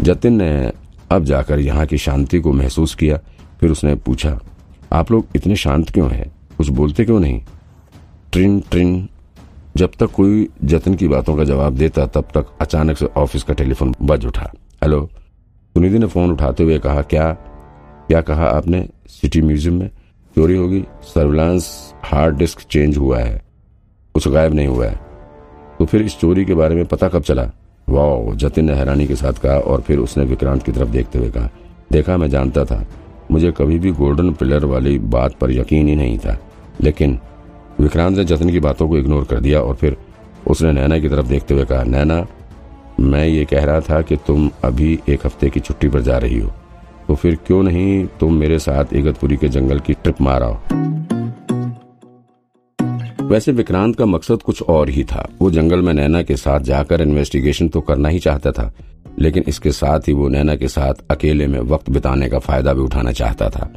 जतिन ने अब जाकर यहाँ की शांति को महसूस किया, फिर उसने पूछा, आप लोग इतने शांत क्यों हैं? कुछ बोलते क्यों नहीं? ट्रिन ट्रिन, जब तक कोई जतिन की बातों का जवाब देता, तब तक अचानक से ऑफ़िस का टेलीफोन बज उठा। हेलो? सुनिधि ने फ़ोन उठाते हुए कहा, क्या क्या कहा आपने? सिटी म्यूज़ियम में? चोरी होगी? सर्विलांस हार्ड डिस्क चेंज हुआ है, कुछ गायब नहीं हुआ है। तो फिर इस चोरी के बारे में पता कब चला? वाह जतिन ने हैरानी के साथ कहा और फिर उसने विक्रांत की तरफ़ देखते हुए कहा, देखा, मैं जानता था, मुझे कभी भी गोल्डन पिलर वाली बात पर यकीन ही नहीं था, लेकिन विक्रांत ने जतिन की बातों को इग्नोर कर दिया और फिर उसने नैना की तरफ़ देखते हुए कहा, नैना, मैं ये कह रहा था कि तुम अभी एक हफ़्ते की छुट्टी पर जा रही हो तो फिर क्यों नहीं तुम मेरे साथ इगतपुरी के जंगल की ट्रिप माराओ वैसे विक्रांत का मकसद कुछ और ही था। वो जंगल में नैना के साथ जाकर इन्वेस्टिगेशन तो करना ही चाहता था, लेकिन इसके साथ ही वो नैना के साथ अकेले में वक्त बिताने का फ़ायदा भी उठाना चाहता था।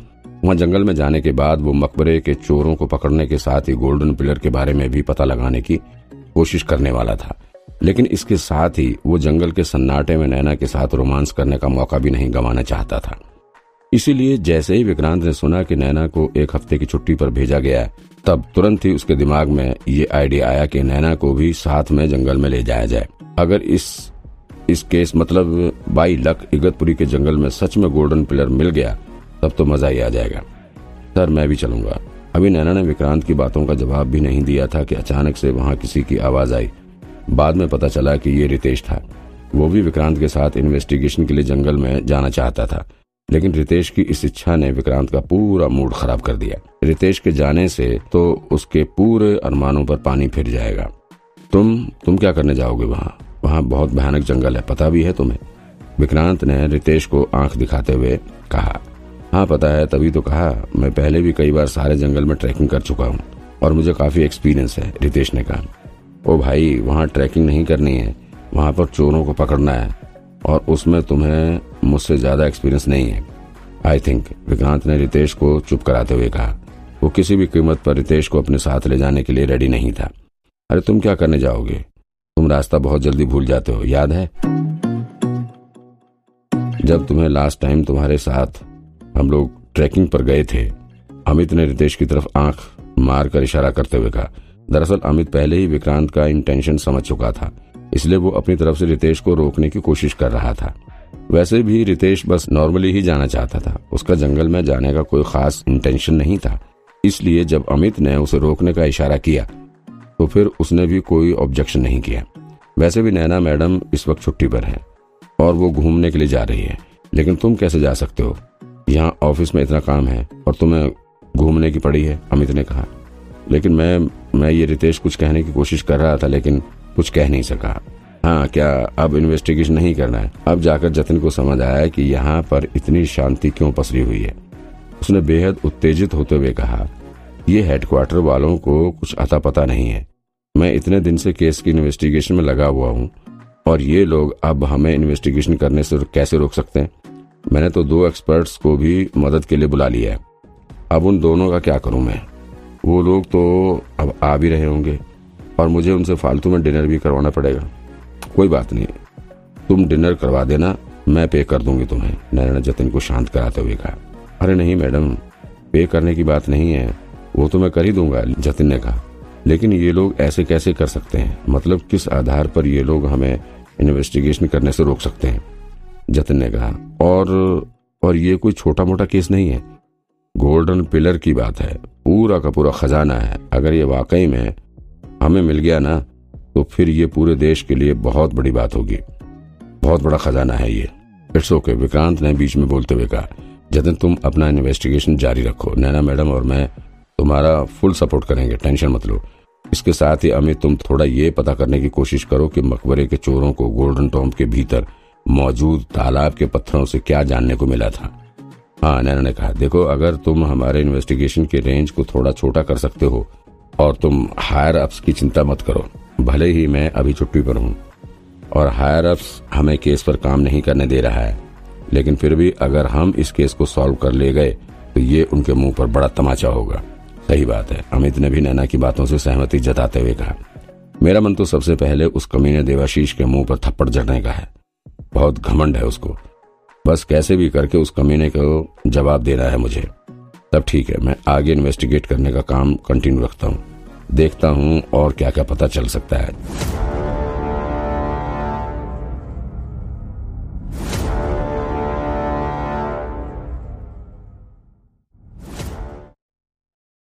वहाँ जंगल में जाने के बाद वो मकबरे के चोरों को पकड़ने के साथ ही गोल्डन पिलर के बारे में भी पता लगाने की कोशिश करने वाला था। लेकिन इसके साथ ही वो जंगल के सन्नाटे में नैना के साथ रोमांस करने का मौका भी नहीं गंवाना चाहता था। इसीलिए जैसे ही विक्रांत ने सुना कि नैना को एक हफ़्ते की छुट्टी पर भेजा गया तब तुरंत ही उसके दिमाग में ये आइडिया आया कि नैना को भी साथ में जंगल में ले जाया जाए। अगर इस इस केस मतलब बाई लक इगतपुरी के जंगल में सच में गोल्डन पिलर मिल गया, तब तो मज़ा ही आ जाएगा। सर, मैं भी चलूँगा। अभी नैना ने विक्रांत की बातों का जवाब भी नहीं दिया था कि अचानक से वहाँ किसी की आवाज़ आई। बाद में पता चला कि ये रितेश था। वो भी विक्रांत के साथ इन्वेस्टिगेशन के लिए जंगल में जाना चाहता था। लेकिन रितेश की इस इच्छा ने विक्रांत का पूरा मूड खराब कर दिया। रितेश के जाने से तो उसके पूरे अरमानों पर पानी फिर जाएगा। तुम तुम क्या करने जाओगे वहाँ? वहाँ बहुत भयानक जंगल है, पता भी है तुम्हें? विक्रांत ने रितेश को आँख दिखाते हुए कहा हाँ पता है, तभी तो कहा, मैं पहले भी कई बार सारे जंगल में ट्रैकिंग कर चुका हूँ, और मुझे काफ़ी एक्सपीरियंस है, रितेश ने कहा। ओ भाई, वहाँ ट्रैकिंग नहीं करनी है, वहाँ पर चोरों को पकड़ना है, और उसमें तुम्हें मुझसे ज़्यादा एक्सपीरियंस नहीं है। आई थिंक विक्रांत ने रितेश को चुप कराते हुए कहा। वो किसी भी कीमत पर रितेश को अपने साथ ले जाने के लिए रेडी नहीं था। अरे तुम क्या करने जाओगे? तुम रास्ता बहुत जल्दी भूल जाते हो, याद है? जब तुम्हें लास्ट टाइम तुम्हारे साथ हम लोग ट्रैकिंग पर गए थे, अमित ने रितेश की तरफ़ आँख मार कर इशारा करते हुए कहा। दरअसल अमित पहले ही विक्रांत का इंटेंशन समझ चुका था, इसलिए वो अपनी तरफ़ से रितेश को रोकने की कोशिश कर रहा था। वैसे भी रितेश बस नॉर्मली ही जाना चाहता था। उसका जंगल में जाने का कोई खास इंटेंशन नहीं था। इसलिए जब अमित ने उसे रोकने का इशारा किया तो फिर उसने भी कोई ऑब्जेक्शन नहीं किया। वैसे भी नैना मैडम इस वक्त छुट्टी पर है और वो घूमने के लिए जा रही है। लेकिन तुम कैसे जा सकते हो? यहाँ ऑफ़िस में इतना काम है और तुम्हें घूमने की पड़ी है, अमित ने कहा। लेकिन मैं मैं ये रितेश कुछ कहने की कोशिश कर रहा था, लेकिन कुछ कह नहीं सका। हाँ क्या अब इन्वेस्टिगेशन नहीं करना है? अब जाकर जतिन को समझ आया कि यहाँ पर इतनी शांति क्यों पसरी हुई है। उसने बेहद उत्तेजित होते हुए कहा, ये हेडक्वार्टर वालों को कुछ अता पता नहीं है। मैं इतने दिन से केस की इन्वेस्टिगेशन में लगा हुआ हूँ, और ये लोग अब हमें इन्वेस्टिगेशन करने से कैसे रोक सकते हैं? मैंने तो दो एक्सपर्ट्स को भी मदद के लिए बुला लिया है। अब उन दोनों का क्या करूँ मैं? वो लोग तो अब आ भी रहे होंगे, और मुझे उनसे फालतू में डिनर भी करवाना पड़ेगा। कोई बात नहीं। तुम डिनर करवा देना, मैं पे कर दूँगी तुम्हें। नैना जतिन को शांत कराते हुए कहा, अरे नहीं मैडम, पे करने की बात नहीं है। वो तो मैं कर ही दूँगा, जतिन ने कहा। लेकिन ये लोग ऐसे कैसे कर सकते हैं? मतलब किस आधार पर ये लोग हमें इन्वेस्टिगेशन करने से रोक सकते हैं? जतिन ने कहा, और और ये कोई छोटा मोटा केस नहीं है। गोल्डन पिलर की बात है। पूरा का पूरा खजाना है। अगर ये वाकई में हमें मिल गया ना तो फिर ये पूरे देश के लिए बहुत बड़ी बात होगी। बहुत बड़ा खजाना है ये। इट्स ओके विक्रांत ने बीच में बोलते हुए कहा, जतिन, तुम अपना इन्वेस्टिगेशन जारी रखो। नैना मैडम और मैं तुम्हारा फुल सपोर्ट करेंगे, टेंशन मत लो। इसके साथ ही अमित, तुम थोड़ा ये पता करने की कोशिश करो कि मकबरे के चोरों को गोल्डन टॉम्प के भीतर मौजूद तालाब के पत्थरों से क्या जानने को मिला था। हाँ नैना ने कहा, देखो, अगर तुम हमारे इन्वेस्टिगेशन के रेंज को थोड़ा छोटा कर सकते हो और तुम हायर अप्स की चिंता मत करो। भले ही मैं अभी छुट्टी पर हूँ और हायर अप्स हमें केस पर काम नहीं करने दे रहा है, लेकिन फिर भी अगर हम इस केस को सॉल्व कर ले गए तो ये उनके मुँह पर बड़ा तमाचा होगा। सही बात है, अमित ने भी नैना की बातों से सहमति जताते हुए कहा। मेरा मन तो सबसे पहले उस कमीने देवाशीष के मुँह पर थप्पड़ जड़ने का है। बहुत घमंड है उसको। बस कैसे भी करके उस कमीने को जवाब देना है मुझे। तब ठीक है, मैं आगे इन्वेस्टिगेट करने का काम कंटिन्यू रखता हूँ। देखता हूँ और क्या क्या पता चल सकता है।